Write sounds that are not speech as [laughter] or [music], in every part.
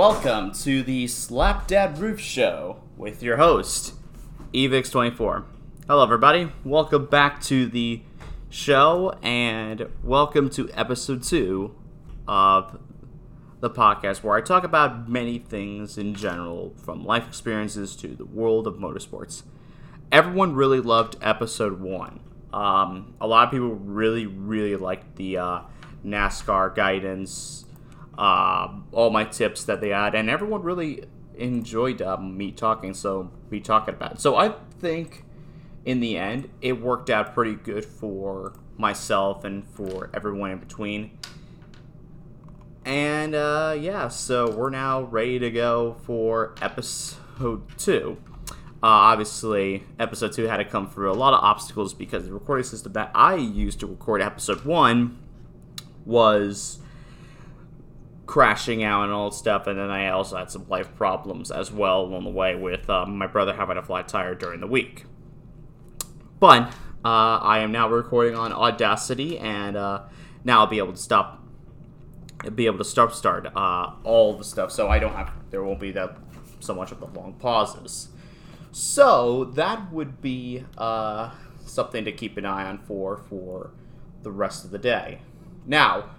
Welcome to the Slap Dad Roof Show with your host, Evigs24. Hello, everybody. Welcome back to the show and welcome to episode two of the podcast where I talk about many things in general, from life experiences to the world of motorsports. Everyone really loved episode one. Um, a lot of people really, really liked the uh, NASCAR guidance uh, all my tips that they had, and everyone really enjoyed um, me talking. So me talking about it. So I think in the end it worked out pretty good for myself and for everyone in between. And uh, yeah, so we're now ready to go for episode two. Uh, obviously, episode two had to come through a lot of obstacles because the recording system that I used to record episode one was crashing out and all that stuff. And then I also had some life problems as well along the way with um, my brother having a flat tire during the week. But uh, I am now recording on Audacity, and uh, now I'll be able to stop, be able to start start uh, all the stuff. So I don't have, there won't be that so much of the long pauses. So that would be uh, something to keep an eye on for for the rest of the day. Now,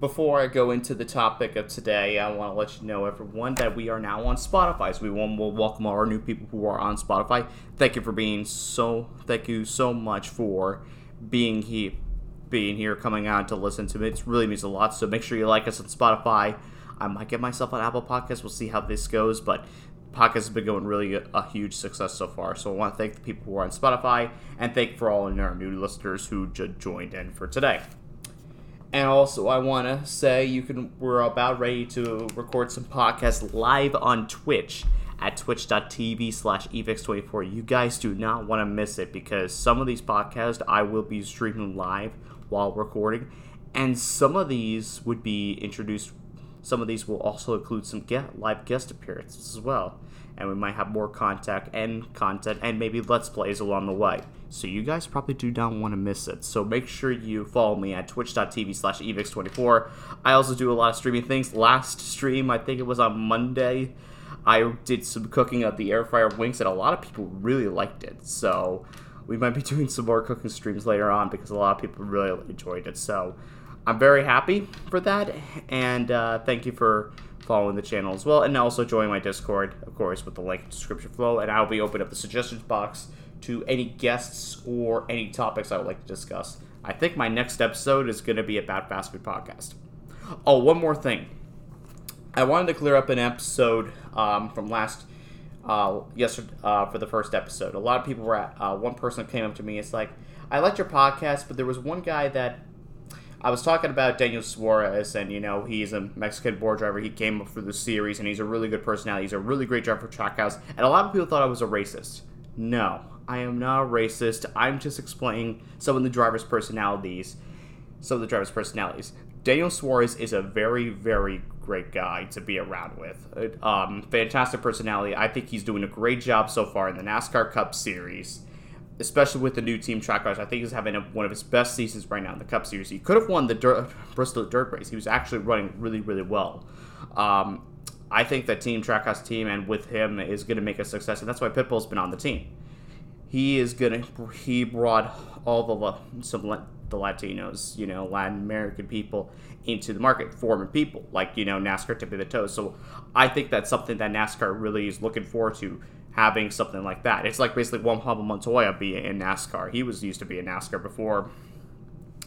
before I go into the topic of today, I want to let you know, everyone, that we are now on Spotify. So we want to welcome all our new people who are on Spotify. Thank you for being so. Thank you so much for being here, being here, coming on to listen to it. It really means a lot. So make sure you like us on Spotify. I might get myself on Apple Podcasts. We'll see how this goes, but podcast has been going really a, a, huge success so far. So I want to thank the people who are on Spotify and thank for all our new listeners who just joined in for today. And also, I want to say you can. We're about ready to record some podcasts live on Twitch at twitch.tv slash evigs24. You guys do not want to miss it because some of these podcasts I will be streaming live while recording, and some of these would be introduced. Some of these will also include some get, live guest appearances as well and we might have more contact and content and maybe let's plays along the way. So you guys probably do not want to miss it. So make sure you follow me at twitch.tv slash evigs24. I also do a lot of streaming things. Last stream, I think it was on Monday, I did some cooking of the air fryer wings and a lot of people really liked it. So we might be [laughs] doing some more cooking streams later on because a lot of people really enjoyed it. So I'm very happy for that and uh, thank you for following the channel as well, and also join my Discord, of course, with the link in the description below. And I'll be opening up the suggestions box to any guests or any topics I would like to discuss. I think my next episode is going to be about Fast Food Podcast. Oh, one more thing. I wanted to clear up an episode um, from last uh, yesterday uh, for the first episode. A lot of people were at, uh, one person came up to me. It's like, I liked your podcast, but there was one guy that I was talking about Daniel Suarez, and you know he's a Mexican board driver. He came up through the series, and he's a really good personality. He's a really great driver for Trackhouse, and a lot of people thought I was a racist. No, I am not a racist. I'm just explaining some of the driver's personalities. Some of the driver's personalities. Daniel Suarez is a very, very great guy to be around with. Um, fantastic personality. I think he's doing a great job so far in the NASCAR Cup Series especially with the new team Trackhouse. I think he's having a, one of his best seasons right now in the Cup Series. He could have won the dirt, [laughs] Bristol Dirt Race. He was actually running really, really well. Um, I think that Team Trackhouse team and with him is going to make a success, and that's why Pitbull's been on the team. He is going to. He brought all the some the Latinos, you know, Latin American people into the market, foreign people like you know NASCAR tipping the toes. So I think that's something that NASCAR really is looking forward to having something like that. It's like basically Juan Pablo Montoya being in NASCAR. He was used to be in NASCAR before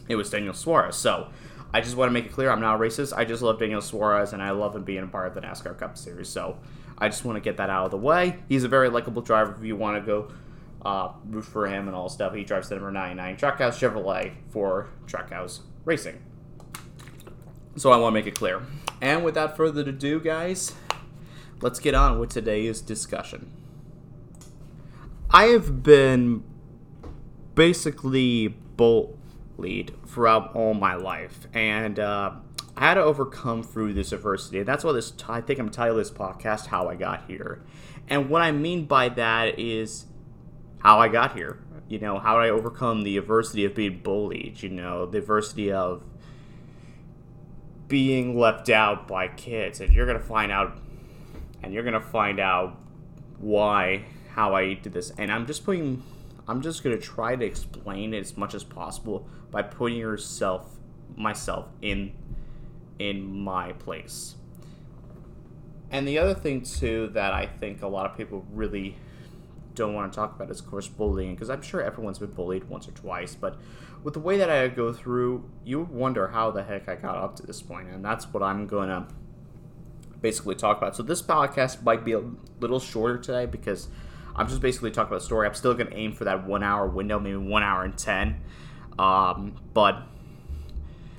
it was Daniel Suarez. So I just want to make it clear I'm not racist. I just love Daniel Suarez and I love him being a part of the NASCAR Cup Series. So I just want to get that out of the way. He's a very likable driver if you want to go uh, root for him and all stuff. He drives the number 99 Trackhouse Chevrolet for Trackhouse Racing. So I want to make it clear. And without further ado, guys, let's get on with today's discussion. I have been basically bullied throughout all my life, and uh, I had to overcome through this adversity. That's why this I think I'm titling this podcast "How I Got Here," and what I mean by that is how I got here. You know, how I overcome the adversity of being bullied. You know, the adversity of being left out by kids, and you're gonna find out, and you're gonna find out why how I did this, and I'm just putting, I'm just gonna try to explain it as much as possible by putting yourself, myself in, in my place. And the other thing too that I think a lot of people really don't want to talk about is, of course, bullying, because I'm sure everyone's been bullied once or twice, but with the way that I go through, you wonder how the heck I got up to this point, and that's what I'm gonna basically talk about. So this podcast might be a little shorter today because I'm just basically talking about story. I'm still gonna aim for that one hour window, maybe one hour and ten, um, but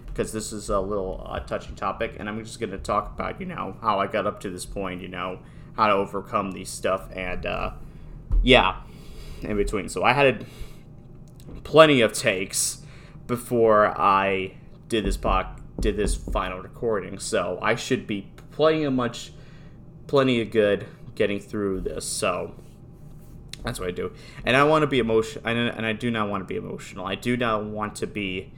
because this is a little uh, touchy topic, and I'm just gonna talk about you know how I got up to this point, you know how to overcome these stuff, and uh, yeah, in between. So I had plenty of takes before I did this pod, did this final recording. So I should be plenty of much, plenty of good getting through this. So that's what I do, and I want to be emotional, and I do not want to be emotional. I do not want to be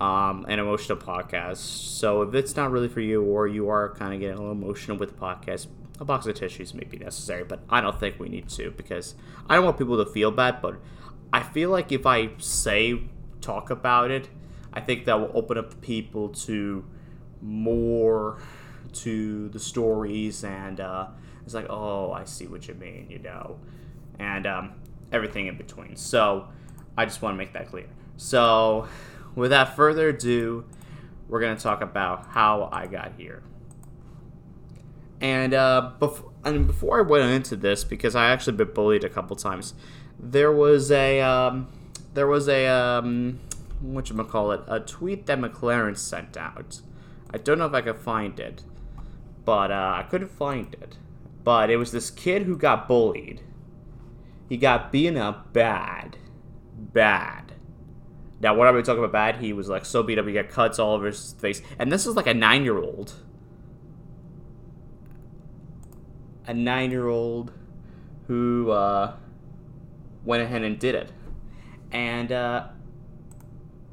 um, an emotional podcast. So if it's not really for you, or you are kind of getting a little emotional with the podcast, a box of tissues may be necessary, but I don't think we need to because I don't want people to feel bad. But I feel like if I say talk about it, I think that will open up people to more to the stories, and uh, it's like, oh, I see what you mean, you know, and um, everything in between. So I just want to make that clear. So without further ado, we're going to talk about how I got here. And uh, before, and before I went into this, because I actually been bullied a couple times, there was a um, there was a um, what you call it a tweet that McLaren sent out. I don't know if I could find it, but uh, I couldn't find it. But it was this kid who got bullied. He got beaten up bad, bad. Now, what are we talking about bad? He was like so beat up, he got cuts all over his face, and this is like a nine-year-old a nine year old who uh, went ahead and did it. And uh,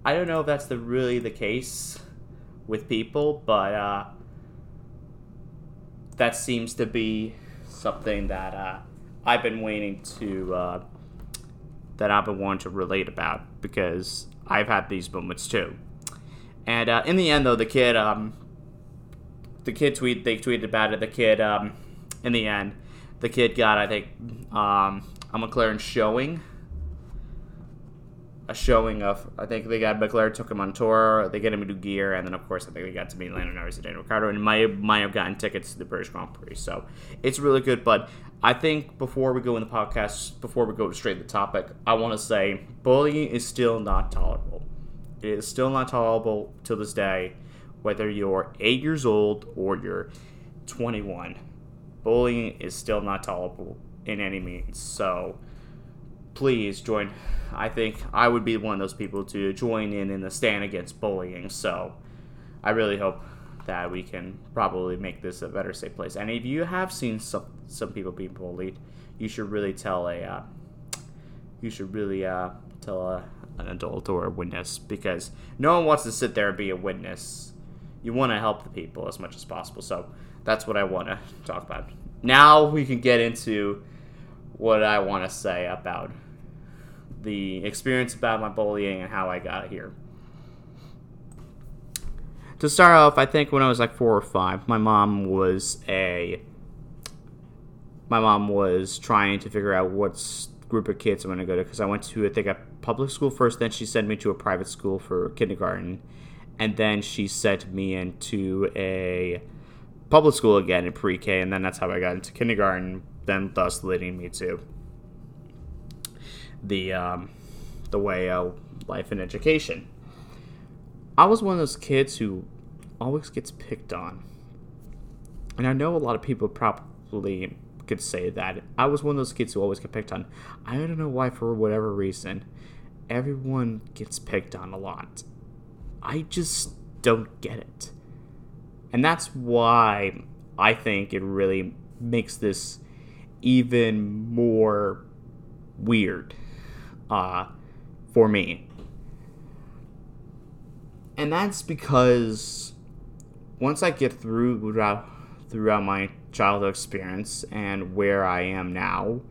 I don't know if that's the really the case with people, but uh, that seems to be something that uh, I've been waiting to uh, that I've been wanting to relate about because I've had these moments too. And uh, in the end, though, the kid, um, the kid tweet, they tweeted about it. The kid um, in the end, the kid got, I think, um, a McLaren showing. A showing of, I think they got McLaren took him on tour. They get him into gear, and then of course I think they got to meet Lando Norris and Daniel Ricciardo, and might might have gotten tickets to the British Grand Prix. So it's really good. But I think before we go in the podcast, before we go straight to the topic, I want to say bullying is still not tolerable. It is still not tolerable to this day, whether you're eight years old or you're 21 bullying is still not tolerable in any means. So please join. I think I would be one of those people to join in in the stand against bullying. So I really hope that we can probably make this a better safe place. And if you have seen some some people being bullied, you should really tell a uh, you should really uh, tell a, an adult or a witness because no one wants to sit there and be a witness. You want to help the people as much as possible. So that's what I want to talk about. Now we can get into what I want to say about the experience about my bullying and how I got here. To start off, I think when I was like four or five, my mom was a my mom was trying to figure out what group of kids I'm going to go to because I went to I think a public school first. Then she sent me to a private school for kindergarten, and then she sent me into a public school again in pre-K, and then that's how I got into kindergarten. Then, thus leading me to the um, the way of life and education. I was one of those kids who always gets picked on, and I know a lot of people probably could say that. I was one of those kids who always get picked on. I don't know why, for whatever reason, everyone gets picked on a lot. I just don't get it. And that's why I think it really makes this even more weird uh, for me. And that's because once I get through throughout, my childhood experience and where I am now,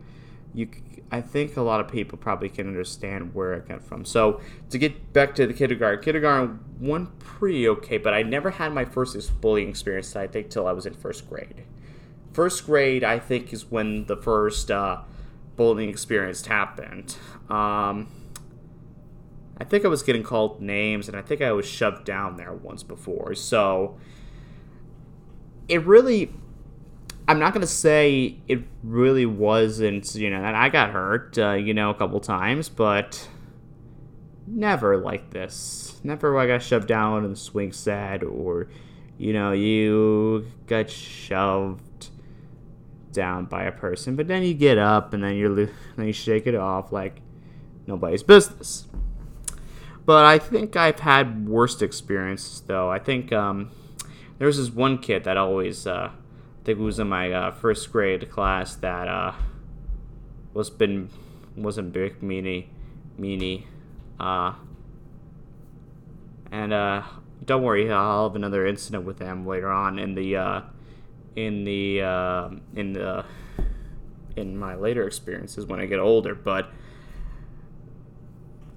you I think a lot of people probably can understand where I got from. So to get back to the kindergarten, kindergarten went pretty okay, but I never had my first bullying experience. I think till I was in first grade. First grade, I think, is when the first uh, bullying experience happened. Um, I think I was getting called names, and I think I was shoved down there once before. So it really I'm not gonna say it really wasn't, you know, and I got hurt, uh, you know, a couple times, but never like this. Never I got shoved down in the swing set, or you know, you got shoved down by a person, but then you get up and then you're, then you shake it off like nobody's business. But I think I've had worst experiences though. I think um, there was this one kid that always. Uh, I think it was in my uh, first grade class that uh, was been wasn't big meanie meanie, uh, and uh, don't worry, I'll have another incident with him later on in the uh, in the uh, in the in my later experiences when I get older, but.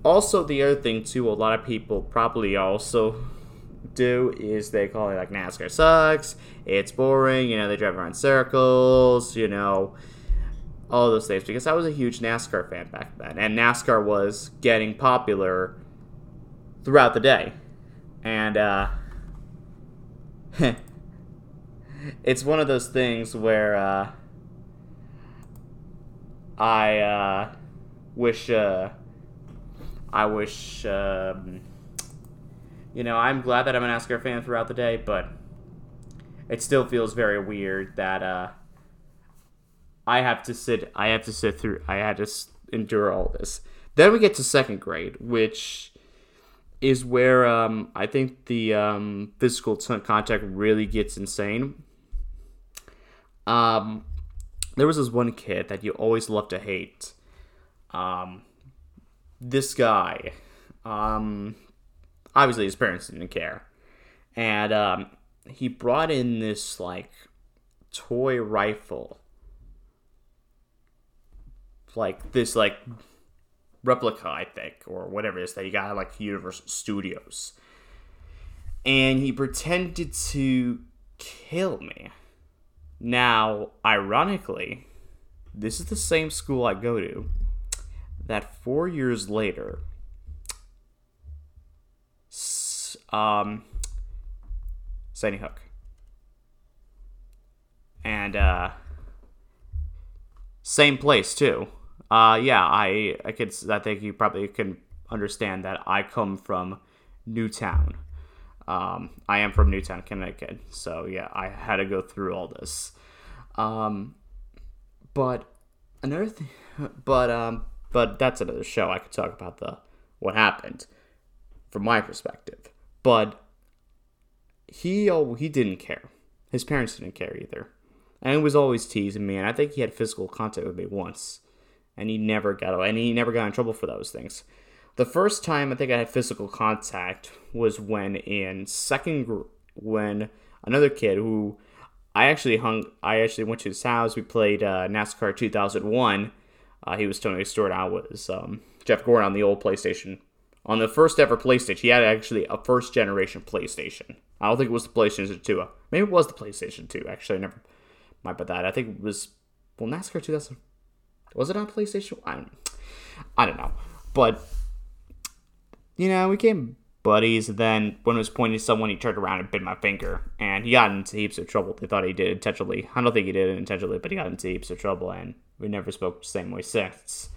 Also, the other thing too, a lot of people probably also do is they call it like NASCAR sucks, it's boring, you know, they drive around circles, you know, all those things. Because I was a huge NASCAR fan back then, and NASCAR was getting popular throughout the day. And, uh, [laughs] it's one of those things where, uh, I, uh, wish, uh, I wish, um, you know, I'm glad that I'm a NASCAR fan throughout the day, but it still feels very weird that uh, I have to sit. I have to sit through. I had to endure all this. Then we get to second grade, which is where um, I think the um, physical t- contact really gets insane. Um, there was this one kid that you always love to hate. Um, this guy, um, obviously his parents didn't care, and um, he brought in this like toy rifle, like this like replica, I think, or whatever it is that he got at like Universal Studios, and he pretended to kill me. Now, ironically, this is the same school I go to. That four years later, um, Sandy Hook. And uh, same place too. Uh, yeah, I I could I think you probably can understand that I come from Newtown. Um, I am from Newtown, Connecticut. So yeah, I had to go through all this. Um, but another thing, but um, but that's another show. I could talk about the what happened from my perspective. But he oh, he didn't care. His parents didn't care either. And he was always teasing me, and I think he had physical contact with me once. And he never got and he never got in trouble for those things. The first time I think I had physical contact was when in second when another kid who I actually hung I actually went to his house. We played uh, NASCAR 2001. Uh, he was a story. I was um, Jeff Gordon on the old PlayStation on the first ever PlayStation. He had actually a first generation PlayStation. I don't think it was the PlayStation 2. Maybe it was the PlayStation 2. Actually, I never might bet that. I think it was well NASCAR 2000. Was it on PlayStation? I don't, I don't know. But you know, we became buddies. Then when it was pointing to someone, he turned around and bit my finger, and he got into heaps of trouble. They thought he did intentionally. I don't think he did it intentionally, but he got into heaps of trouble, and we never spoke the same way since.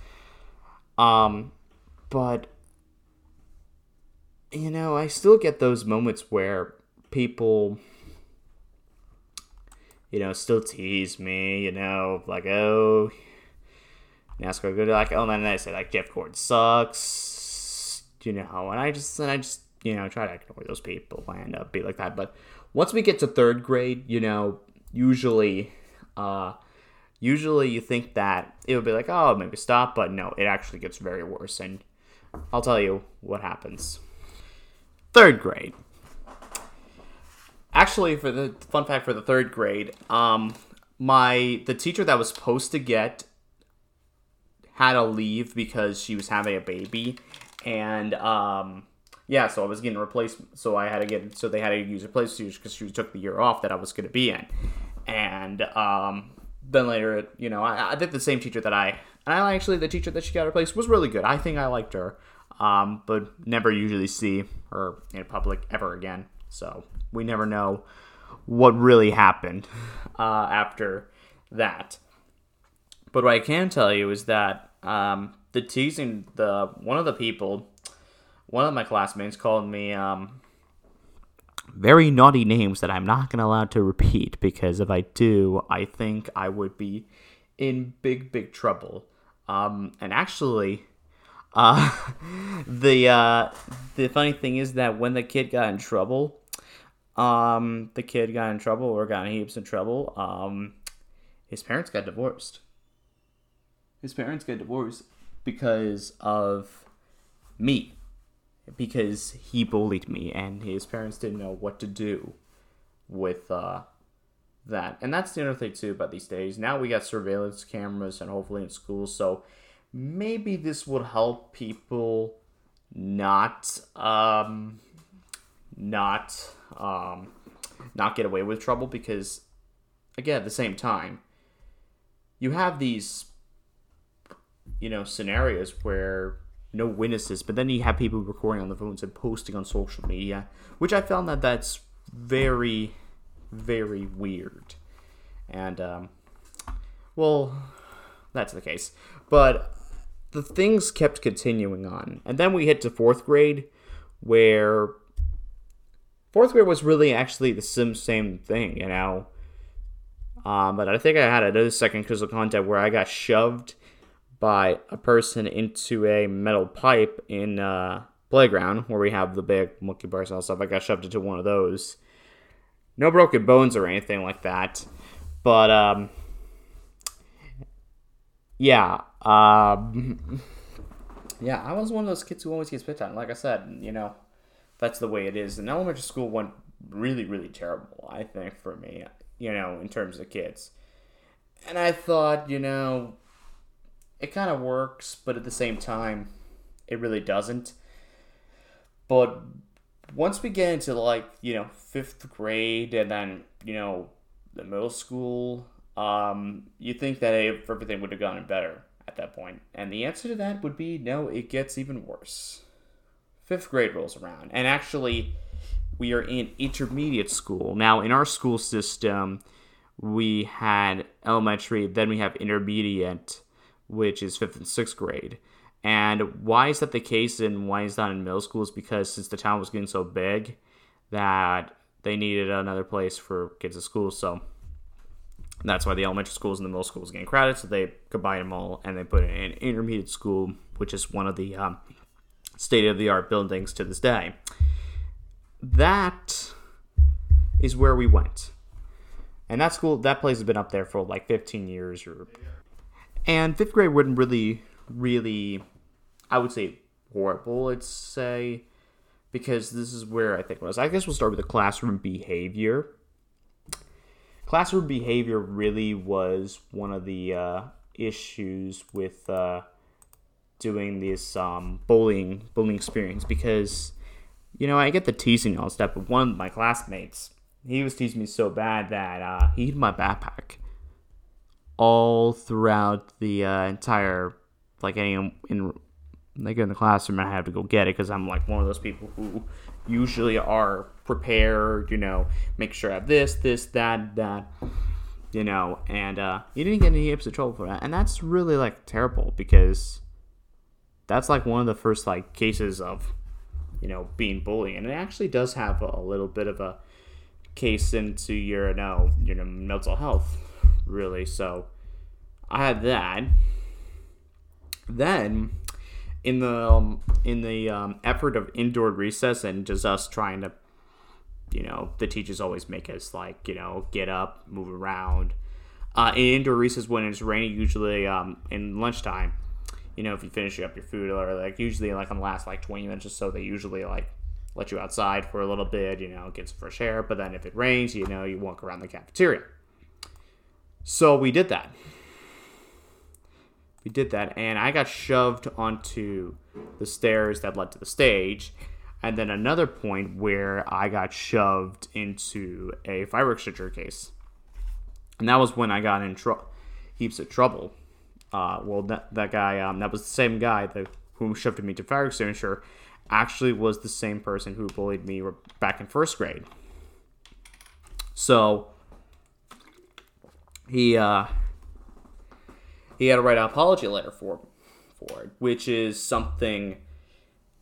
Um, but you know, I still get those moments where people, you know, still tease me, you know, like, oh, NASCAR good, like, oh, then they say, like, Jeff Gordon sucks, you know, and I just, and I just, you know, try to ignore those people and uh, be like that. But once we get to third grade, you know, usually, uh, usually you think that it would be like, oh, maybe stop, but no, it actually gets very worse. And I'll tell you what happens. Third grade. actually, for the fun fact for the third grade, um, my the teacher that was supposed to get had to leave because she was having a baby, and um, yeah, so I was getting replaced. So I had to get so they had to use a replacement because she took the year off that I was going to be in, and um, then later, you know, I, I think the same teacher that I and I actually the teacher that she got replaced was really good. I think I liked her, um, but never usually see her in public ever again. So we never know what really happened [laughs] uh, after that. But what I can tell you is that um, the teasing the one of the people, one of my classmates called me um, very naughty names that I'm not gonna allow to repeat because if I do, I think I would be in big big trouble. Um, and actually, uh, [laughs] the uh, the funny thing is that when the kid got in trouble, um, the kid got in trouble or got in heaps of trouble. Um, his parents got divorced. His parents got divorced because of me, because he bullied me, and his parents didn't know what to do with uh, that. And that's the other thing too about these days. Now we got surveillance cameras, and hopefully in schools, so maybe this would help people not um, not um, not get away with trouble because again at the same time you have these you know scenarios where no witnesses but then you have people recording on the phones and posting on social media which i found that that's very very weird. And um, well that's the case. But the things kept continuing on. And then we hit to fourth grade where fourth grade was really actually the same same thing, you know. Um, but I think I had another second crystal contact where I got shoved by a person into a metal pipe in uh, playground where we have the big monkey bars and stuff. I got shoved into one of those. No broken bones or anything like that, but um, yeah, um, [laughs] yeah, I was one of those kids who always gets picked on. Like I said, you know, that's the way it is. And elementary school went really, really terrible, I think, for me, you know, in terms of kids. And I thought, you know, it kind of works, but at the same time, it really doesn't. But once we get into like, you know, fifth grade and then, you know, the middle school, um, you think that everything would have gotten better at that point. And the answer to that would be no, it gets even worse fifth grade rolls around, and actually, we are in intermediate school now. In our school system, we had elementary, then we have intermediate, which is fifth and sixth grade. And why is that the case, and why is that in middle school? Is because since the town was getting so big, that they needed another place for kids at school. So that's why the elementary schools and the middle schools getting crowded. So they combined them all and they put it in intermediate school, which is one of the um, state of the art buildings to this day. That is where we went. And that school, that place has been up there for like 15 years. Or, and fifth grade wouldn't really, really, I would say horrible, let's say, because this is where I think it was. I guess we'll start with the classroom behavior. Classroom behavior really was one of the uh, issues with uh, doing this um, bullying bullying experience because you know I get the teasing all stuff, but one of my classmates he was teasing me so bad that uh, he hid my backpack all throughout the uh, entire like any in like in the classroom. I had to go get it because I'm like one of those people who usually are prepared. You know, make sure I have this, this, that, that. You know, and uh, he didn't get any heaps of trouble for that, and that's really like terrible because that's like one of the first like cases of you know being bullying and it actually does have a little bit of a case into your you know, your mental health really so i had that then in the um, in the um, effort of indoor recess and just us trying to you know the teachers always make us like you know get up move around uh, in indoor recess when it's raining usually um, in lunchtime you know, if you finish up your food or like usually like on the last like 20 minutes or so, they usually like let you outside for a little bit, you know, get some fresh air. But then if it rains, you know, you walk around the cafeteria. So we did that. We did that, and I got shoved onto the stairs that led to the stage. And then another point where I got shoved into a fire extinguisher case. And that was when I got in tr- heaps of trouble. Uh, well, that, that guy, um, that was the same guy that who shoved me to fire extinguisher, actually was the same person who bullied me back in first grade. So he uh, he had to write an apology letter for for it, which is something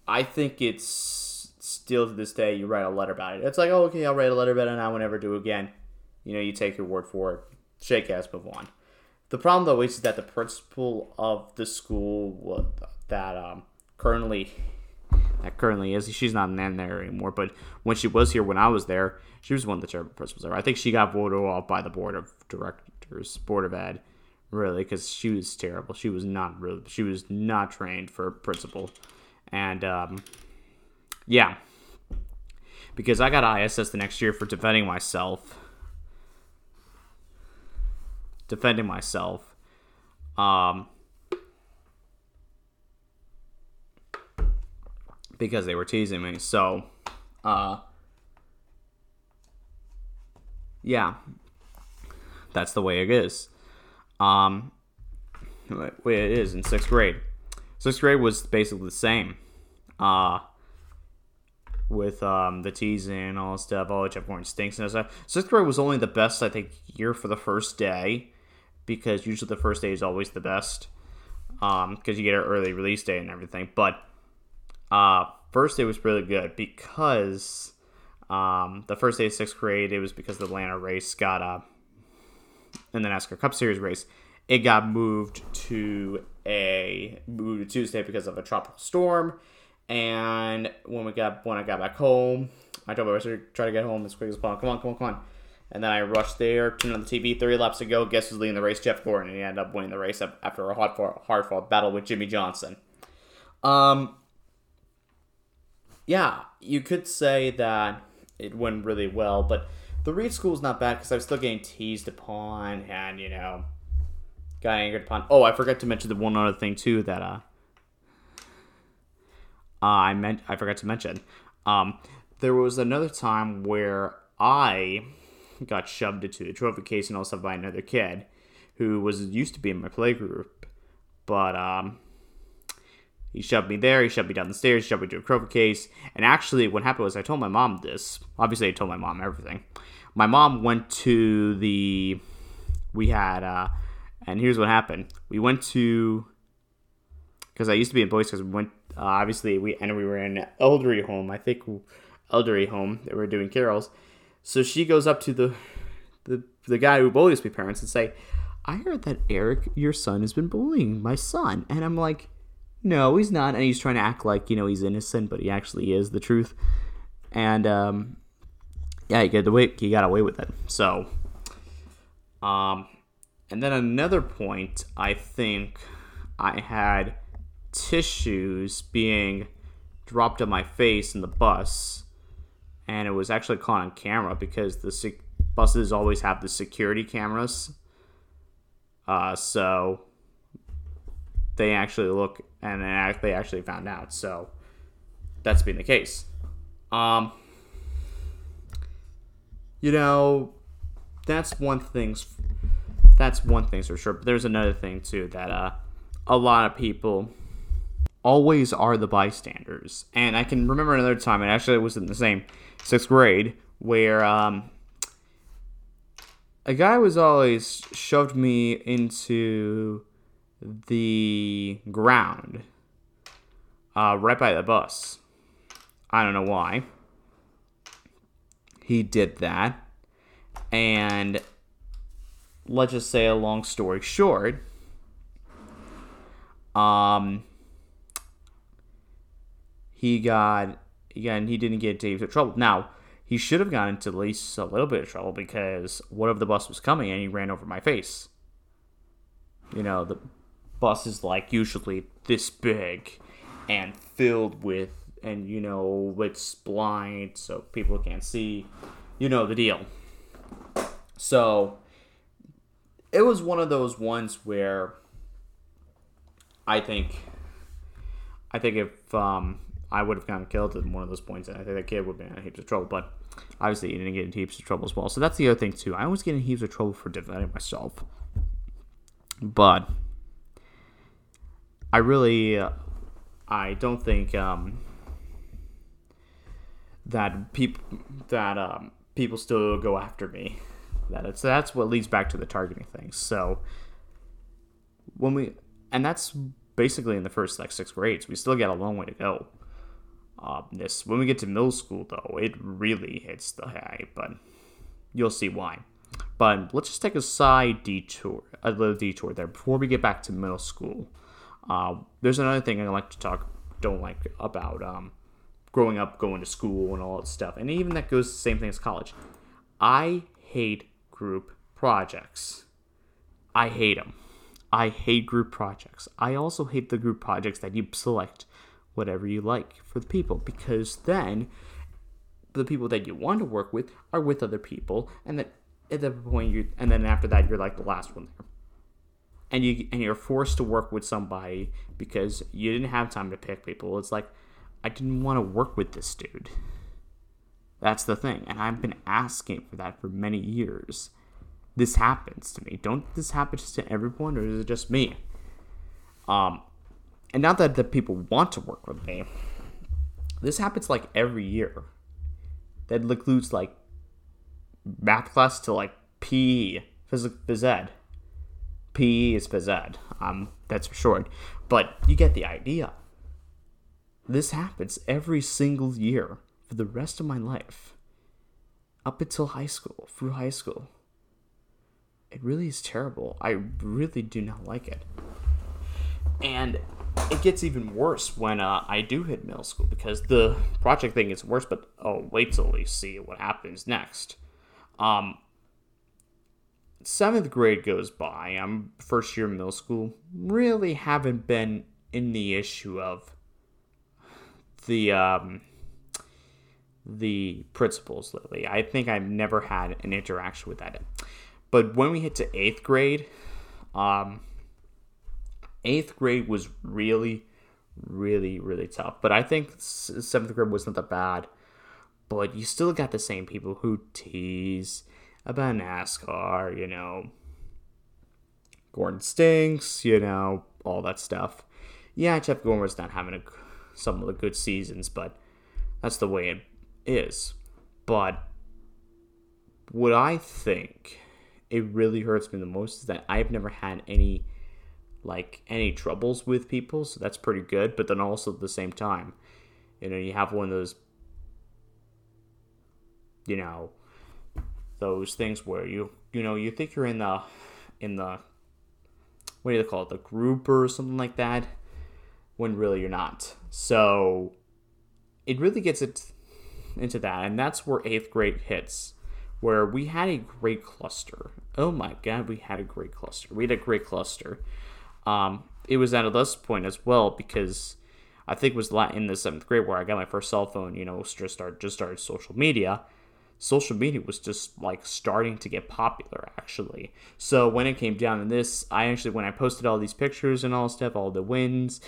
I think it's still to this day. You write a letter about it. It's like, oh, okay, I'll write a letter about it, and I will never do it again. You know, you take your word for it, shake ass, move on. The problem though is that the principal of the school that um, currently that currently is she's not in there anymore, but when she was here when I was there, she was one of the terrible principals there. I think she got voted off by the board of directors, board of ed, really, because she was terrible. She was not really, she was not trained for principal, and um, yeah, because I got ISS the next year for defending myself defending myself. Um, because they were teasing me. So, uh, yeah, that's the way it is. Um, way it is in sixth grade. Sixth grade was basically the same. Uh, with um, the teasing and all stuff. Oh, Jeff Gordon stinks and stuff. Sixth grade was only the best, I think, year for the first day because usually the first day is always the best because um, you get an early release day and everything. But uh, first day was really good because um, the first day of sixth grade it was because the Atlanta race got uh, in the NASCAR Cup Series race. It got moved to a moved to Tuesday because of a tropical storm. And when we got when I got back home, I told my wife to try to get home as quick as possible. Come on, come on, come on. And then I rushed there, turned on the TV, three laps to go. Guess who's leading the race? Jeff Gordon. And he ended up winning the race after a hard fought, hard fought battle with Jimmie Johnson. Um, yeah, you could say that it went really well, but the Reed School's not bad because I was still getting teased upon and, you know, got angered upon. Oh, I forgot to mention the one other thing, too, that, uh, uh I meant I forgot to mention. Um, there was another time where I got shoved into the trophy case and all stuff by another kid who was used to be in my play group, but um, he shoved me there. He shoved me down the stairs. Shoved me to a trophy case. And actually, what happened was I told my mom this. Obviously, I told my mom everything. My mom went to the. We had, uh, and here's what happened. We went to because I used to be in Boys Scouts. We went uh, obviously we and we were in elderly home. I think elderly home. They were doing carols, so she goes up to the the the guy who bullies me parents and say, "I heard that Eric, your son, has been bullying my son," and I'm like, "No, he's not," and he's trying to act like you know he's innocent, but he actually is the truth, and um, yeah, he got away he got away with it. So, um, and then another point, I think I had tissues being dropped on my face in the bus and it was actually caught on camera because the sec- buses always have the security cameras. Uh, so they actually look and they actually found out. So that's been the case. Um, you know, that's one thing's That's one thing for sure. But there's another thing too that uh, a lot of people always are the bystanders. And I can remember another time, and actually it was in the same sixth grade, where um, a guy was always shoved me into the ground uh, right by the bus. I don't know why. He did that. And let's just say a long story short, um, he got again he didn't get into trouble. Now he should have gotten into at least a little bit of trouble because what if the bus was coming and he ran over my face? You know the bus is like usually this big and filled with and you know it's blind, so people can't see. You know the deal. So it was one of those ones where I think I think if um, I would have gotten killed at one of those points, I think that kid would have been in heaps of trouble. But obviously, he didn't get in heaps of trouble as well. So that's the other thing too. I always get in heaps of trouble for defending myself, but I really, uh, I don't think um, that people that um, people still go after me. That it's that's what leads back to the targeting thing. So when we and that's basically in the first like six grades, we still got a long way to go. Uh, this when we get to middle school though, it really hits the high, but you'll see why. But let's just take a side detour, a little detour there before we get back to middle school. Uh, there's another thing I like to talk, don't like about um, growing up, going to school, and all that stuff, and even that goes the same thing as college. I hate group projects. I hate them. I hate group projects. I also hate the group projects that you select whatever you like for the people because then the people that you want to work with are with other people and that at that point you and then after that you're like the last one there and you and you're forced to work with somebody because you didn't have time to pick people. It's like i didn't want to work with this dude. That's the thing and i've been asking for that for many years. This happens to me. Don't this happen to everyone or is it just me? Um and not that the people want to work with me this happens like every year. That includes like math class to like PE, physics, phys ed. PE is phys ed. Um, that's for short. But you get the idea. This happens every single year for the rest of my life. Up until high school, through high school. It really is terrible. I really do not like it. And it gets even worse when uh, I do hit middle school because the project thing gets worse. But oh, wait till we see what happens next. Um, seventh grade goes by. I'm first year middle school. Really haven't been in the issue of the um, the principals lately. I think I've never had an interaction with that. But when we hit to eighth grade, um, eighth grade was really, really, really tough. But I think seventh grade wasn't that bad. But you still got the same people who tease about NASCAR, you know, Gordon stinks, you know, all that stuff. Yeah, Jeff was not having a, some of the good seasons, but that's the way it is. But what I think it really hurts me the most is that I've never had any like any troubles with people, so that's pretty good. But then also at the same time, you know, you have one of those, you know, those things where you you know you think you're in the in the what do they call it the group or something like that when really you're not so it really gets it into that and that's where eighth grade hits where we had a great cluster oh my god we had a great cluster we had a great cluster um, it was at a this point as well because I think it was in the seventh grade where I got my first cell phone. You know, just start just started social media. Social media was just like starting to get popular actually. So when it came down to this, I actually when I posted all these pictures and all stuff, all the wins,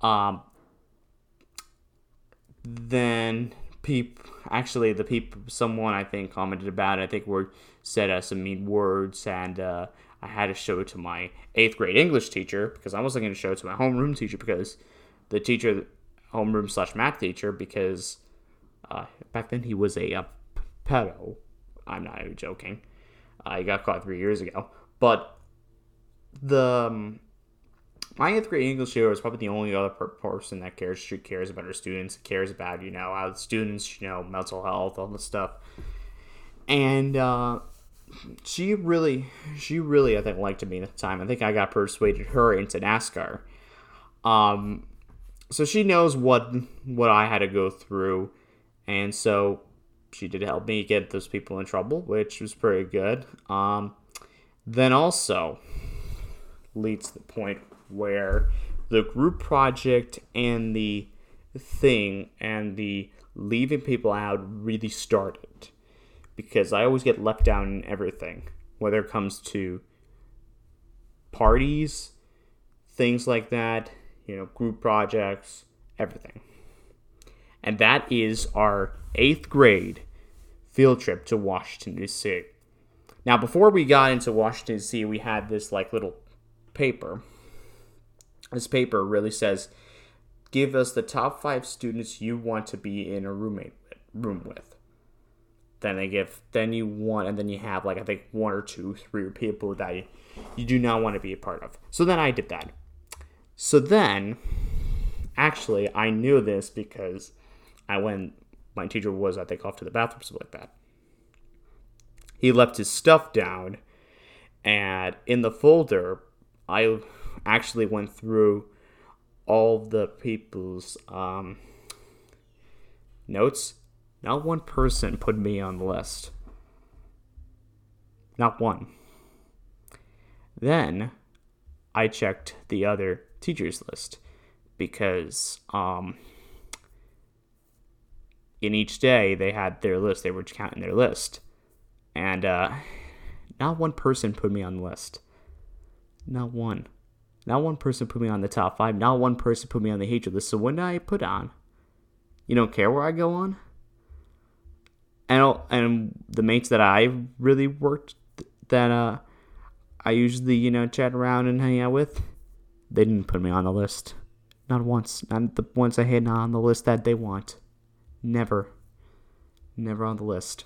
um, then peep actually the peep someone I think commented about it. I think were said uh, some mean words and uh, I had to show it to my eighth grade English teacher because I wasn't going to show it to my homeroom teacher because the teacher, homeroom slash math teacher, because uh, back then he was a, pedo. I'm not even joking. I got caught three years ago. But the um, my eighth grade English teacher is probably the only other per- person that cares She cares about her students, cares about you know how the students, you know, mental health, all this stuff. And uh, she really, she really, I think, liked me at the time. I think I got persuaded her into NASCAR. Um, so she knows what what I had to go through, and so she did help me get those people in trouble, which was pretty good. Um, then also leads to the point where the group project and the thing and the leaving people out really started because I always get left down in everything, whether it comes to parties, things like that, you know, group projects, everything. And that is our eighth grade field trip to Washington, D.C. Now, before we got into Washington, D.C., we had this like little paper. This paper really says, give us the top five students you want to be in a roommate room with. Then they give, then you want, and then you have like I think one or two, three people that you, you do not want to be a part of. So then I did that. So then, actually, I knew this because I went. My teacher was, I think, off to the bathroom, something like that. He left his stuff down, and in the folder, I actually went through all the people's um, notes. Not one person put me on the list. Not one. Then I checked the other teachers list because um, in each day they had their list. They were counting their list, and uh, not one person put me on the list. Not one. Not one person put me on the top five. Not one person put me on the hatred list. So when I put on? You don't care where I go on. And and the mates that I really worked that uh I usually you know chat around and hang out with, they didn't put me on the list. Not once. Not the ones I had not on the list that they want. Never. Never on the list.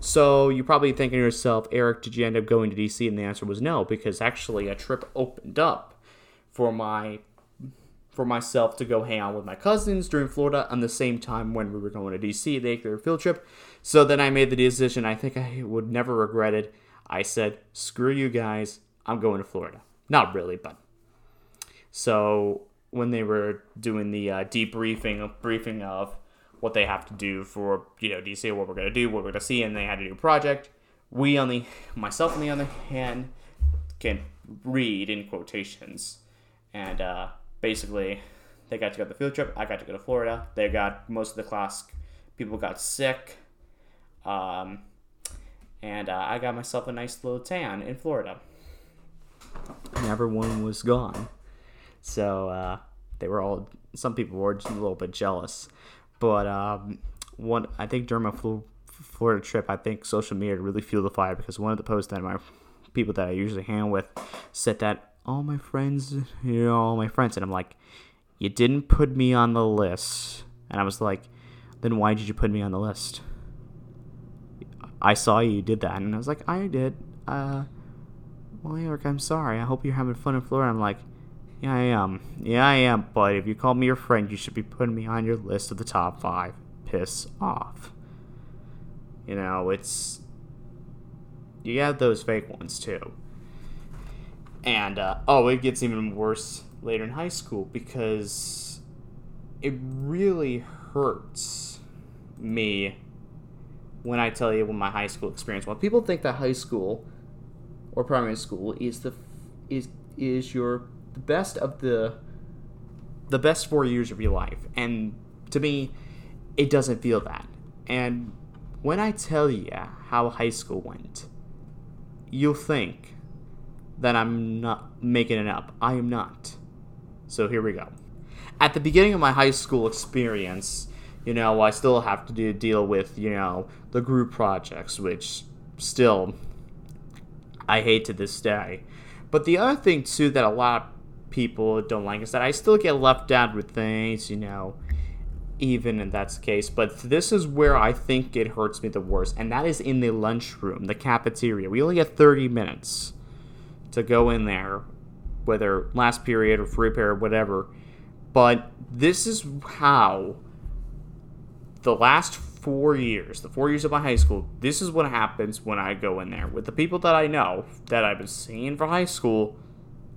So you're probably thinking to yourself, Eric, did you end up going to DC? And the answer was no, because actually a trip opened up for my for myself to go hang out with my cousins during Florida on the same time when we were going to DC, they their field trip. So then I made the decision. I think I would never regret it. I said, "Screw you guys, I'm going to Florida." Not really, but so when they were doing the uh, debriefing briefing of what they have to do for you know DC, what we're gonna do, what we're gonna see, and they had to do a project. We on the [laughs] myself on the other hand can read in quotations, and uh, basically they got to go to the field trip. I got to go to Florida. They got most of the class people got sick, um, and uh, I got myself a nice little tan in Florida. And everyone was gone, so uh, they were all. Some people were just a little bit jealous but um, one, I think during my Florida trip, I think social media really fueled the fire because one of the posts that my people that I usually hang with said that all my friends, you know, all my friends, and I'm like, you didn't put me on the list, and I was like, then why did you put me on the list? I saw you did that, and I was like, I did. Uh, well, Eric, I'm sorry. I hope you're having fun in Florida. I'm like, yeah, I am. Yeah, I am. But if you call me your friend, you should be putting me on your list of the top five. Piss off. You know, it's. You have those fake ones too. And, uh, oh, it gets even worse later in high school because it really hurts me when I tell you what my high school experience was. People think that high school or primary school is the is is your the best of the the best four years of your life. And to me, it doesn't feel that. And when I tell you how high school went, you'll think that I'm not making it up. I am not. So here we go. At the beginning of my high school experience, you know, I still have to do, deal with, you know, the group projects, which still I hate to this day. But the other thing, too, that a lot people don't like is that I still get left out with things, you know, even if that's the case. But this is where I think it hurts me the worst, and that is in the lunchroom, the cafeteria. We only get 30 minutes to go in there, whether last period or free period, whatever. But this is how the last four years, the four years of my high school, this is what happens when I go in there with the people that I know that I've been seeing for high school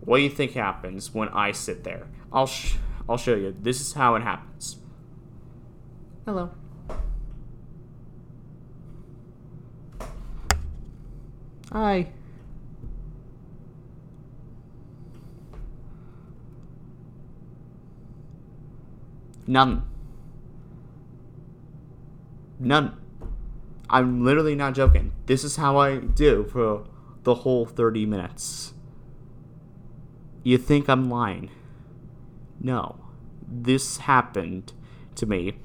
what do you think happens when I sit there? I'll sh- I'll show you. This is how it happens. Hello. Hi. None. None. I'm literally not joking. This is how I do for the whole 30 minutes. You think I'm lying? No. This happened to me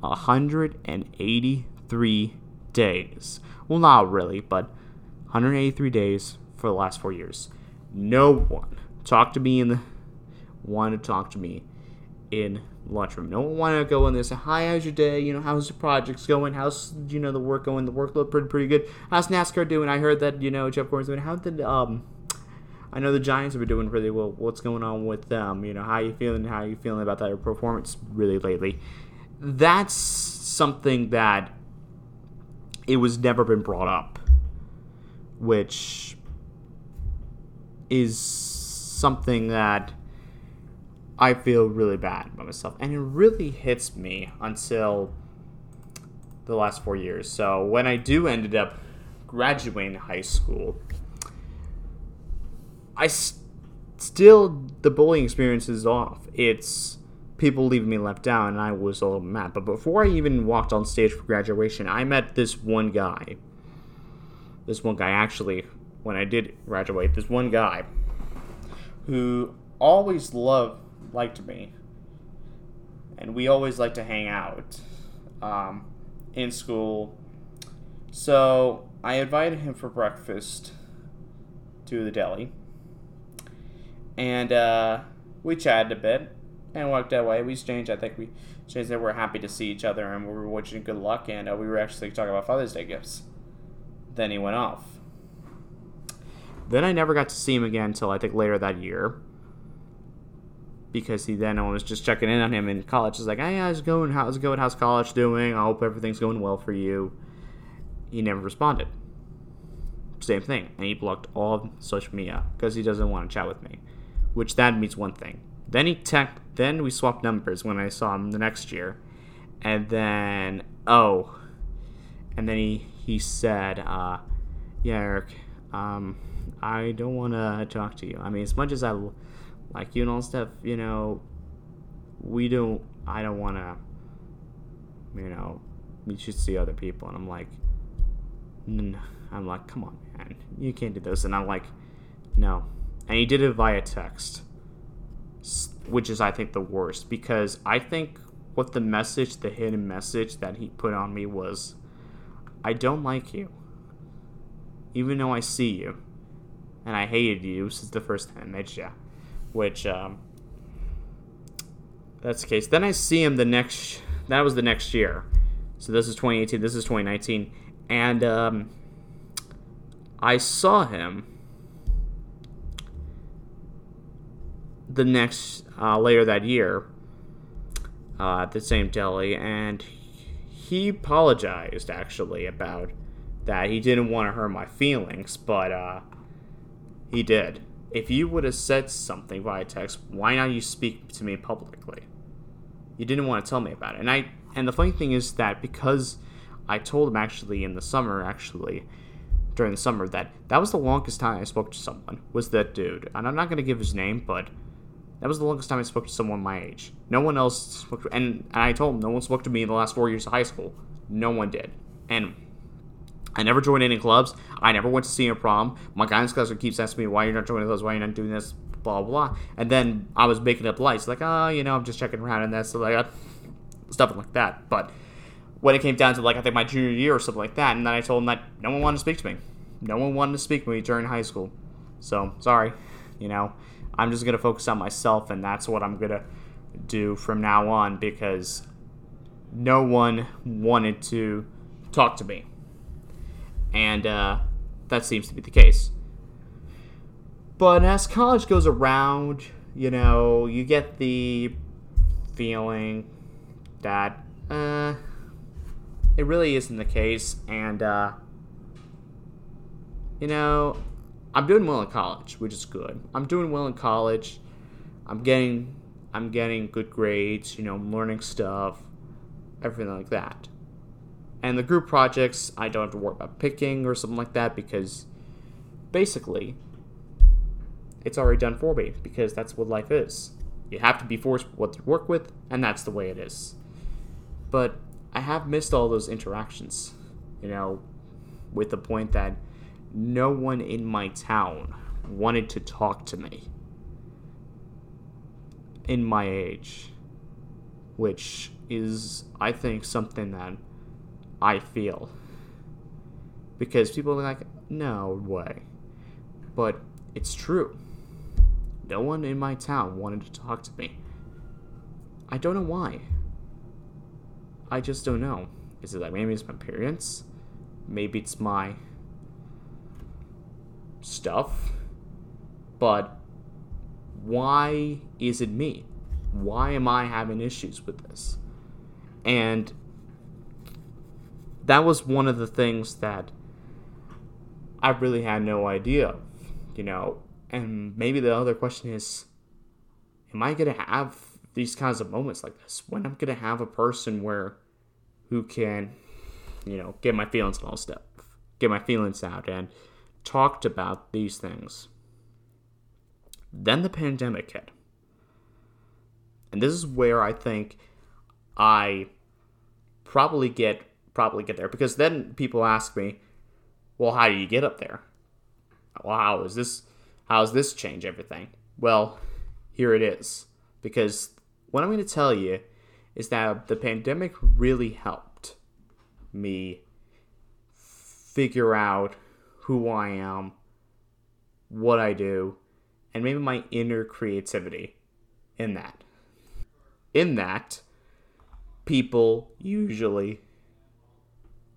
183 days. Well, not really, but 183 days for the last four years. No one talked to me in the wanted to talk to me in lunchroom. No one wanted to go in there say, "Hi, how's your day? You know, how's your projects going? How's you know the work going? The workload pretty pretty good. How's NASCAR doing? I heard that you know Jeff Gordon's doing. How did um." I know the Giants have been doing really well. What's going on with them? You know, how you feeling? How you feeling about that performance really lately? That's something that it was never been brought up, which is something that I feel really bad about myself. And it really hits me until the last four years. So when I do ended up graduating high school, I still, the bullying experience is off. It's people leaving me left out, and I was a little mad. But before I even walked on stage for graduation, I met this one guy. This one guy, actually, when I did graduate, this one guy who always loved liked me, and we always liked to hang out um, in school. So I invited him for breakfast to the deli, and uh, we chatted a bit and walked away. We exchanged, I think we exchanged that we're happy to see each other and we were wishing good luck, and uh, we were actually talking about Father's Day gifts. Then he went off. Then I never got to see him again until I think later that year. Because he then I was just checking in on him in college. He's like, hey, how's it going? How's it going? How's college doing? I hope everything's going well for you. He never responded. Same thing. And he blocked all social media because he doesn't want to chat with me. Which that means one thing. Then he tech then we swapped numbers when I saw him the next year. And then oh and then he he said, uh, yeah, Eric, um, I don't want to talk to you. I mean, as much as I like you and all stuff, you know, we don't. I don't want to. You know, you should see other people. And I'm like, I'm like, come on, man, you can't do this. And I'm like, no. And he did it via text, which is I think the worst because I think what the message, the hidden message that he put on me was, I don't like you, even though I see you and I hated you since the first time I met you. Which, um, that's the case. Then I see him the next. That was the next year. So this is 2018. This is 2019, and um, I saw him the next uh, later that year uh, at the same deli, and he apologized actually about that. He didn't want to hurt my feelings, but uh, he did. If you would have said something via text, why not you speak to me publicly? You didn't want to tell me about it. And I and the funny thing is that because I told him actually in the summer actually during the summer that that was the longest time I spoke to someone was that dude. And I'm not to give his name, but that was the longest time I spoke to someone my age. No one else spoke to, and, and I told him no one spoke to me in the last 4 years of high school. No one did. And I never joined any clubs. I never went to senior prom. My guidance counselor keeps asking me why you're not joining those, why you're not doing this, blah blah. And then I was making up lies like, oh, you know, I'm just checking around and that's so like stuff like that. But when it came down to like I think my junior year or something like that, and then I told him that no one wanted to speak to me. No one wanted to speak to me during high school. So sorry, you know, I'm just gonna focus on myself, and that's what I'm gonna do from now on because no one wanted to talk to me and uh, that seems to be the case. But as college goes around, you know, you get the feeling that uh, it really isn't the case, and uh, you know, I'm doing well in college, which is good. I'm doing well in college. I'm getting I'm getting good grades. You know, I'm learning stuff, everything like that. And the group projects, I don't have to worry about picking or something like that because basically it's already done for me because that's what life is. You have to be forced what to work with, and that's the way it is. But I have missed all those interactions, you know, with the point that no one in my town wanted to talk to me in my age, which is, I think, something that I feel. Because people are like, no way. But it's true. No one in my town wanted to talk to me. I don't know why. I just don't know. Is it like maybe it's my parents? Maybe it's my stuff? But why is it me? Why am I having issues with this? And that was one of the things that I really had no idea of, you know. And maybe the other question is am I going to have these kinds of moments like this? When I'm going to have a person where who can, you know, get my feelings all stuff, get my feelings out and talked about these things. Then the pandemic hit. And this is where I think I probably get probably get there because then people ask me, "Well, how do you get up there? Well, how is this how does this change everything?" Well, here it is. Because what I'm going to tell you is that the pandemic really helped me figure out who I am, what I do, and maybe my inner creativity in that. In that, people usually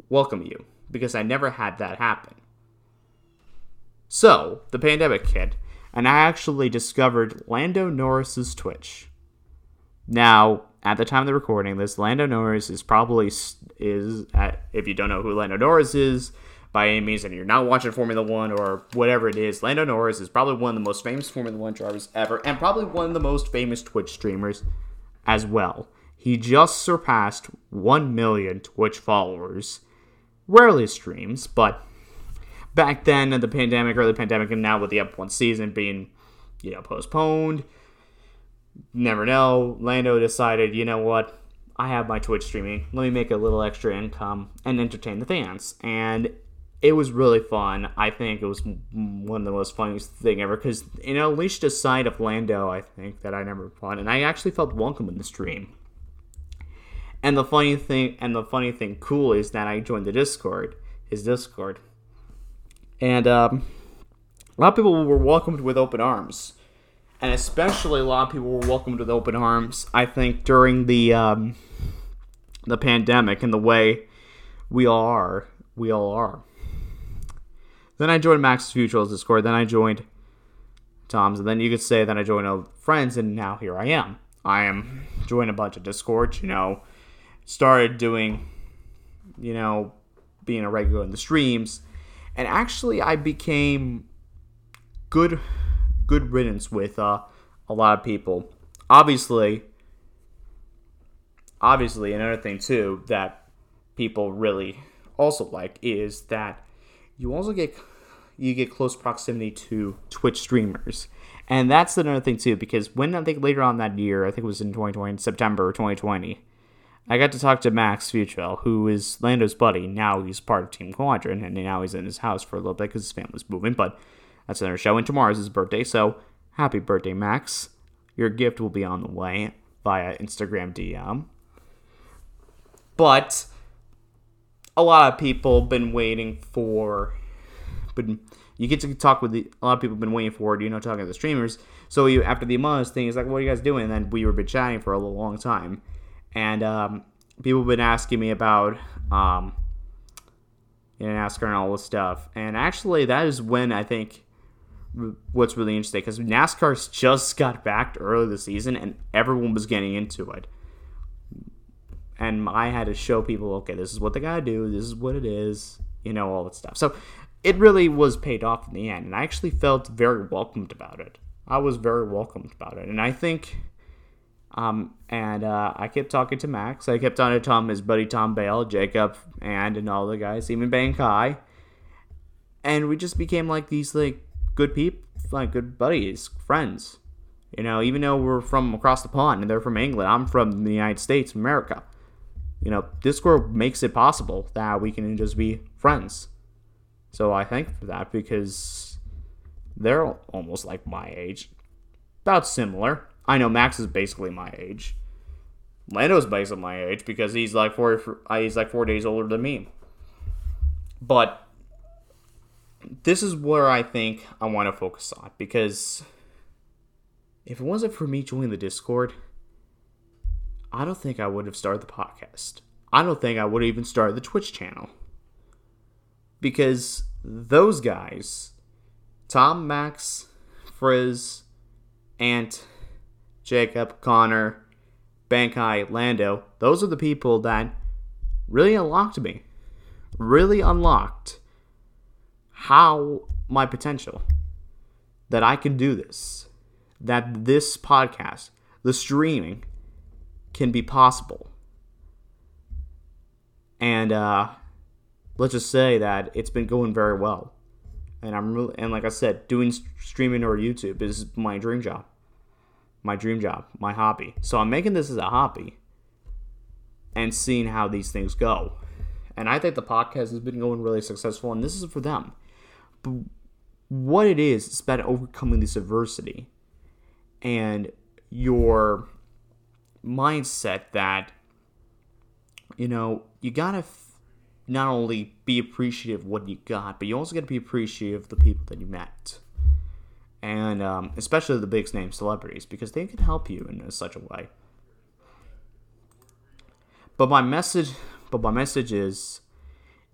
welcome you because I never had that happen. So, the pandemic hit, and I actually discovered Lando Norris's Twitch. Now, at the time of the recording, this Lando Norris is probably is at, if you don't know who Lando Norris is, by any means, and you're not watching Formula One or whatever it is, Lando Norris is probably one of the most famous Formula One drivers ever, and probably one of the most famous Twitch streamers as well. He just surpassed 1 million Twitch followers. Rarely streams, but back then in the pandemic, early pandemic, and now with the F1 season being, you know, postponed, never know. Lando decided, you know what? I have my Twitch streaming. Let me make a little extra income and entertain the fans. And it was really fun. I think it was one of the most funniest thing ever because it unleashed a side of Lando. I think that I never fun, and I actually felt welcome in the stream. And the funny thing, and the funny thing, cool is that I joined the Discord, his Discord, and um, a lot of people were welcomed with open arms, and especially a lot of people were welcomed with open arms. I think during the um, the pandemic and the way we all are, we all are then I joined Max's Mutual's Discord. Then I joined Tom's. And then you could say that I joined old friends, and now here I am. I am joining a bunch of Discords, you know, started doing, you know, being a regular in the streams. And actually, I became good, good riddance with uh, a lot of people. Obviously, obviously, another thing too that people really also like is that you also get you get close proximity to Twitch streamers. And that's another thing too, because when I think later on that year, I think it was in 2020, September 2020, I got to talk to Max Fewtrell, who is Lando's buddy. Now he's part of Team Quadrant, and now he's in his house for a little bit because his family's moving. But that's another show, and tomorrow's his birthday, so happy birthday, Max! Your gift will be on the way via Instagram DM. But a lot of people been waiting for but you get to talk with the, a lot of people have been waiting for it, you know, talking to the streamers. So you, after the Among Us thing, it's like, what are you guys doing? And then we were been chatting for a long time. And um, people have been asking me about um, you know, NASCAR and all this stuff. And actually, that is when I think what's really interesting because NASCAR's just got back early this season and everyone was getting into it. And I had to show people, okay, this is what they gotta do, this is what it is, you know, all that stuff. So it really was paid off in the end, and I actually felt very welcomed about it. I was very welcomed about it, and I think, um, and uh, I kept talking to Max. I kept on to Tom, his buddy Tom Bale, Jacob, and and all the guys, even Bankai, and we just became like these like good people, like good buddies, friends, You know, even though we're from across the pond and they're from England, I'm from the United States, America. You know, Discord makes it possible that we can just be friends. So I thank for that because they're almost like my age. About similar. I know Max is basically my age. Lando's basically my age because he's like four he's like four days older than me. But this is where I think I want to focus on because if it wasn't for me joining the Discord, I don't think I would have started the podcast. I don't think I would have even started the Twitch channel. Because those guys, Tom, Max, Frizz, Ant, Jacob, Connor, Bankai, Lando, those are the people that really unlocked me. Really unlocked how my potential that I can do this, that this podcast, the streaming, can be possible. And uh, let's just say that it's been going very well. And I'm really, and like I said, doing streaming or YouTube is my dream job, my dream job, my hobby. So I'm making this as a hobby, and seeing how these things go. And I think the podcast has been going really successful, and this is for them. But what it is, it's about overcoming this adversity and your mindset that, you know, you gotta f- not only be appreciative of what you got, but you also gotta be appreciative of the people that you met. And um, especially the big name celebrities, because they can help you in such a way. But my message, but my message is,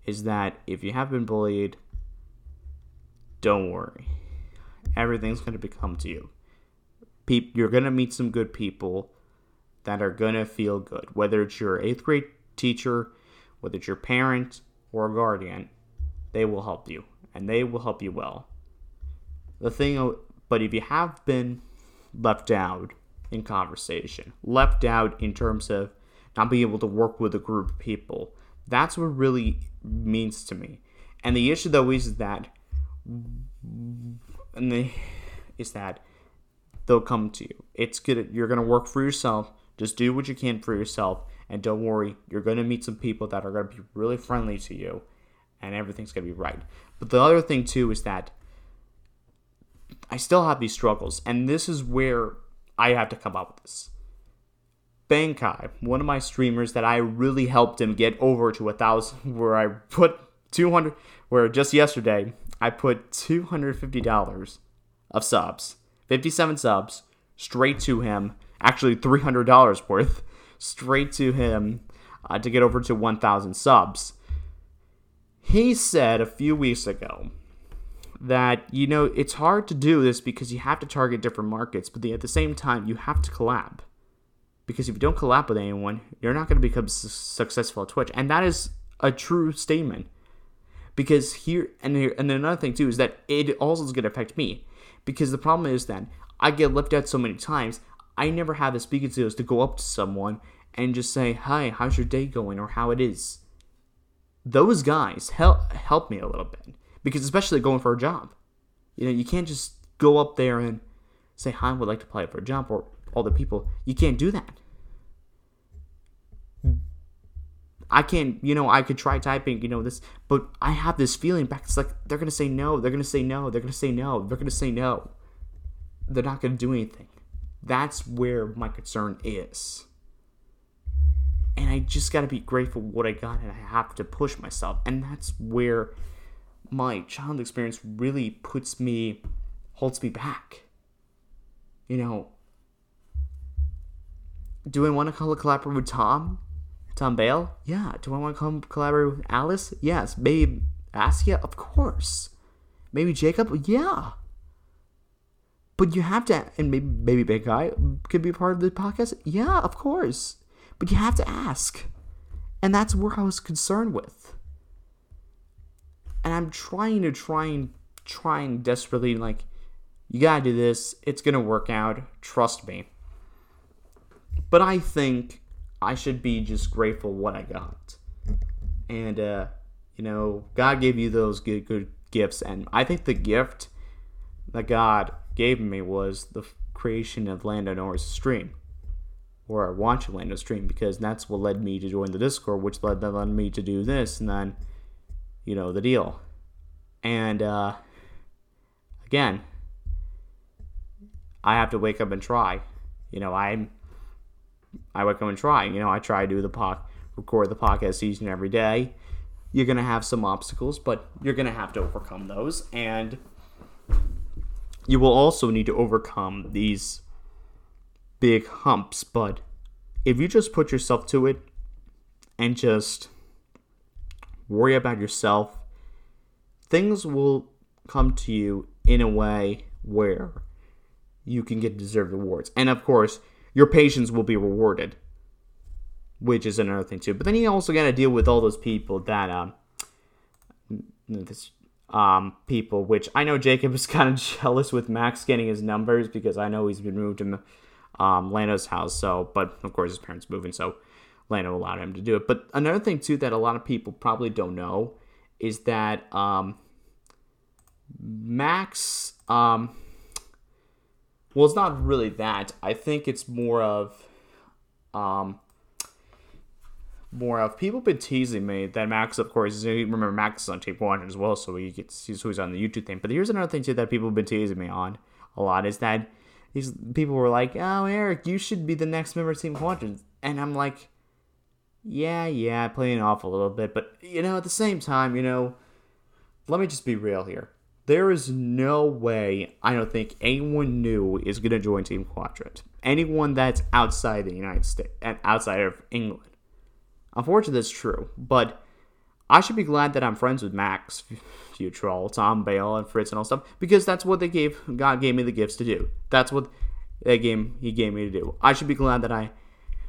is that if you have been bullied, don't worry. Everything's going to become to you. Pe- you're going to meet some good people that are going to feel good. Whether it's your eighth grade teacher, whether it's your parent or a guardian, they will help you and they will help you well. The thing, uh, but if you have been left out in conversation, left out in terms of not being able to work with a group of people, that's what really means to me. And the issue though is that and they is that they'll come to you. It's good. You're gonna work for yourself. Just do what you can for yourself, and don't worry. You're gonna meet some people that are gonna be really friendly to you, and everything's gonna be right. But the other thing too is that I still have these struggles, and this is where I have to come up with this. Bankai, one of my streamers that I really helped him get over to a thousand, [laughs] where I put 200, where just yesterday I put $250 of subs, 57 subs, straight to him. Actually, $300 worth, straight to him uh, to get over to 1,000 subs. He said a few weeks ago that, you know, it's hard to do this because you have to target different markets, but at the same time, you have to collab. Because if you don't collab with anyone, you're not going to become successful at Twitch. And that is a true statement because here and here and another thing too is that it also is going to affect me because the problem is that I get left out so many times. I never have the speaking skills to go up to someone and just say, "Hi, how's your day going?" or "How it is." Those guys help help me a little bit because especially going for a job, you know, you can't just go up there and say, "Hi, I would like to apply for a job," or all the people. You can't do that. I can't, you know, I could try typing, you know, this, but I have this feeling back. It's like they're gonna say no, they're gonna say no, they're gonna say no, they're gonna say no. They're not gonna do anything. That's where my concern is. And I just gotta be grateful what I got, and I have to push myself. And that's where my child experience really puts me, holds me back. You know, do I want to collaborate with Tom? Tom Bale? Yeah. Do I want to come collaborate with Alice? Yes. Maybe Askia? Of course. Maybe Jacob? Yeah. But you have to, and maybe maybe Big Guy could be part of the podcast. Yeah, of course. But you have to ask, and that's where I was concerned with. And I'm trying to try and trying desperately like, you gotta do this. It's gonna work out. Trust me. But I think I should be just grateful what I got. And uh, you know, God gave you those good good gifts, and I think the gift that God gave me was the creation of Lando Norris stream or watching Lando stream because that's what led me to join the Discord, which led, led me to do this, and then, you know, the deal. And uh, again, I have to wake up and try. You know, I'm I wake up and try. You know, I try to do the pod, record the podcast season every day. You're gonna have some obstacles, but you're gonna have to overcome those, and you will also need to overcome these big humps. But if you just put yourself to it and just worry about yourself, things will come to you in a way where you can get deserved rewards. And of course, your patience will be rewarded, which is another thing too. But then you also got to deal with all those people that um, this um people, which I know Jacob is [laughs] kind of jealous with Max getting his numbers because I know he's been moved to um, house. So, but of course his parents moving, so Lando allowed him to do it. But another thing too that a lot of people probably don't know is that um, Max um well, it's not really that. I think it's more of, um, more of people been teasing me that Max, of course, remember Max is on Tape One as well, so he gets he's who's on the YouTube thing. But here's another thing too that people have been teasing me on a lot is that these people were like, "Oh, Eric, you should be the next member of Team Quadrant," and I'm like, "Yeah, yeah, playing off a little bit, but you know, at the same time, you know, let me just be real here." There is no way I don't think anyone new is going to join Team Quadrant. Anyone that's outside the United States and outside of England. Unfortunately, that's true. But I should be glad that I'm friends with Max, [laughs] Fewtrell, Tom Bale, and Frizz and all stuff because that's what they gave. God gave me the gifts to do. That's what they gave. He gave me to do. I should be glad that I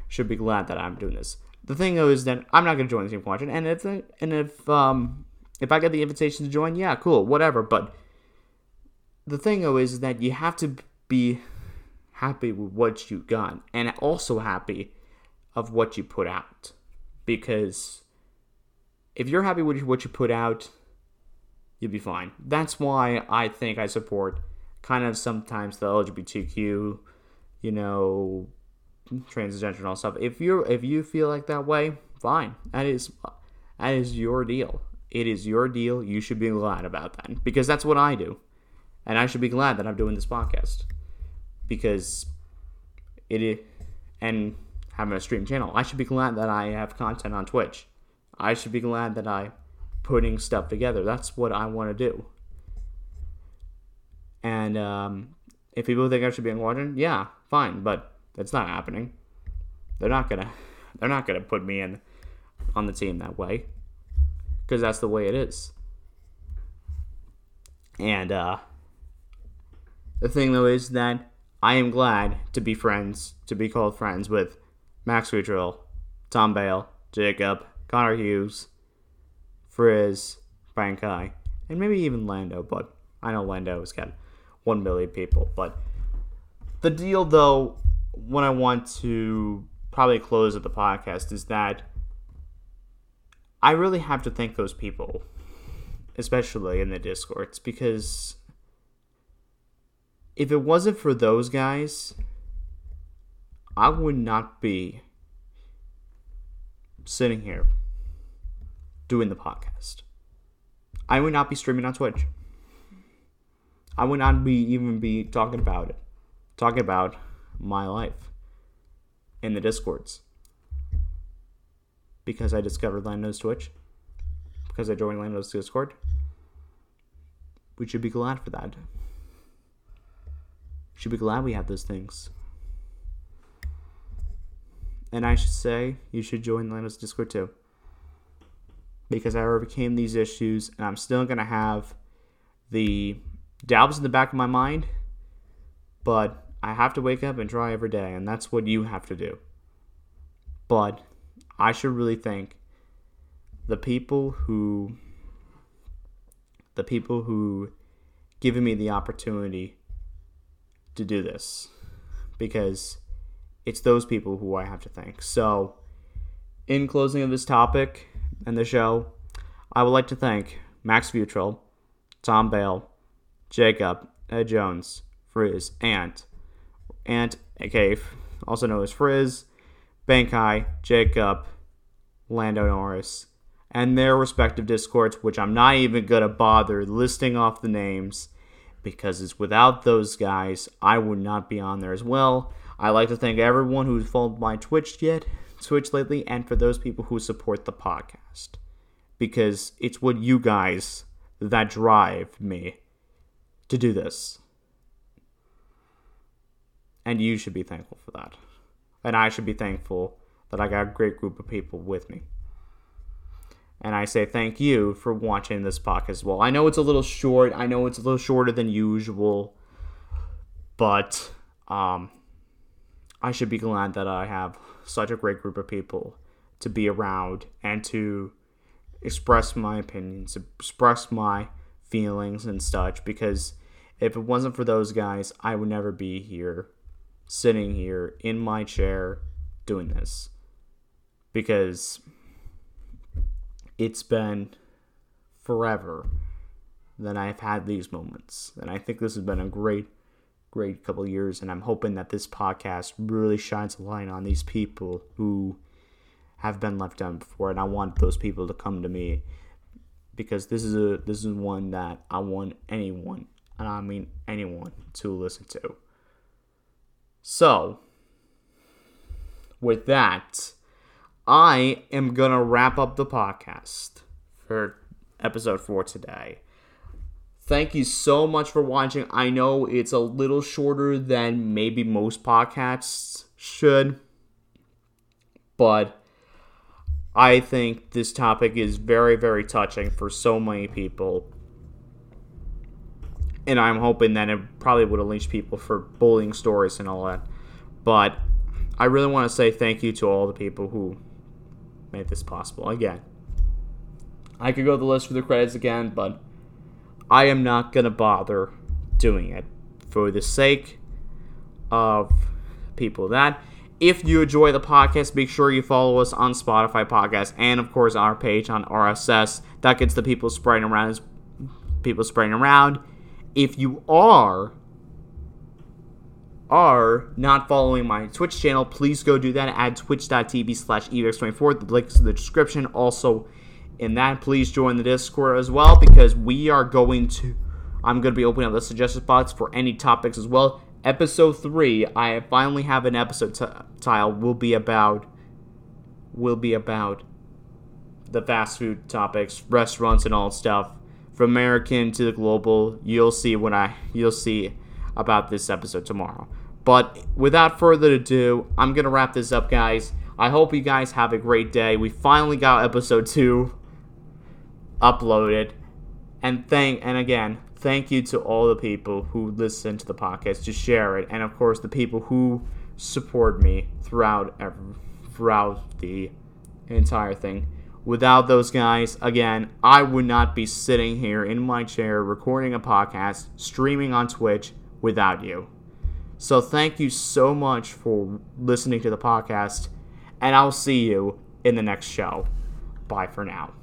should be glad that I'm doing this. The thing though is that I'm not to join the Team Quadrant, and if and if um if I get the invitation to join, yeah, cool, whatever. But the thing though is that you have to be happy with what you got and also happy of what you put out. Because if you're happy with what you put out, you'll be fine. That's why I think I support kind of sometimes the LGBTQ, you know, transgender and all stuff. If you're if you feel like that way, fine. That is that is your deal. It is your deal. You should be glad about that because that's what I do. And I should be glad that I'm doing this podcast because it is, and having a stream channel. I should be glad that I have content on Twitch. I should be glad that I putting stuff together. That's what I want to do. And um, if people think I should be in Quadrant, yeah, fine, but that's not happening. They're not gonna, [laughs] they're not gonna put me in on the team that way because that's the way it is. And uh, the thing though is that I am glad to be friends, to be called friends with Max Fewtrell, Tom Bale, Jacob, Connor Hughes, Frizz, Frank Kai, and maybe even Lando, but I know Lando has got 1 million people. But the deal though, when I want to probably close at the podcast, is that I really have to thank those people, especially in the Discords, because if it wasn't for those guys, I would not be sitting here doing the podcast. I would not be streaming on Twitch. I would not be even be talking about it, talking about my life in the discords because I discovered Lando's Twitch, because I joined Lando's Discord. We should be glad for that. Should be glad we have those things. And I should say, you should join Lando's Discord too. Because I overcame these issues, and I'm still going to have the doubts in the back of my mind, but I have to wake up and try every day, and that's what you have to do. But I should really thank the people who the people who given me the opportunity to do this because it's those people who I have to thank. So, in closing of this topic and the show, I would like to thank Max Fewtrell, Tom Bale, Jacob, Ed Jones, Frizz, and Ant, aka also known as Frizz, Bankai, Jacob, Lando Norris, and their respective discords, which I'm not even gonna bother listing off the names because it's without those guys, I would not be on there as well. I like to thank everyone who's followed my Twitch yet, Twitch lately, and for those people who support the podcast. Because it's what you guys that drive me to do this. And you should be thankful for that. And I should be thankful that I got a great group of people with me. And I say thank you for watching this podcast as well. I know it's a little short. I know it's a little shorter than usual. But um, I should be glad that I have such a great group of people to be around and to express my opinions, express my feelings and such. Because if it wasn't for those guys, I would never be here, sitting here in my chair doing this. Because it's been forever that I've had these moments. And I think this has been a great, great couple years. And I'm hoping that this podcast really shines a light on these people who have been left out before. And I want those people to come to me because this is a this is one that I want anyone, and I mean anyone, to listen to. So, with that, I am to wrap up the podcast for episode four today. Thank you so much for watching. I know it's a little shorter than maybe most podcasts should, but I think this topic is very, very touching for so many people. And I'm hoping that it probably would unleash people for bullying stories and all that. But I really want to say thank you to all the people who made this possible. Again, I could go the list for the credits again, but I am not going to bother doing it for the sake of people that. If you enjoy the podcast, make sure you follow us on Spotify podcast and of course our page on RSS. That gets the people spreading around people spreading around. If you are are not following my Twitch channel, please go do that at twitch.tv slash evigs24. The link is in the description. Also, in that, please join the Discord as well because we are going to. I'm going to be opening up the suggestion spots for any topics as well. Episode 3, I finally have an episode t- tile, will be about. Will be about the fast food topics, restaurants, and all stuff. From American to the global, you'll see when I. You'll see about this episode tomorrow. But without further ado, I'm going to wrap this up, guys. I hope you guys have a great day. We finally got episode 2 uploaded. And thank and again, thank you to all the people who listen to the podcast, to share it, and of course the people who support me throughout throughout the entire thing. Without those guys, again, I would not be sitting here in my chair recording a podcast, streaming on Twitch without you. So thank you so much for listening to the podcast, and I'll see you in the next show. Bye for now.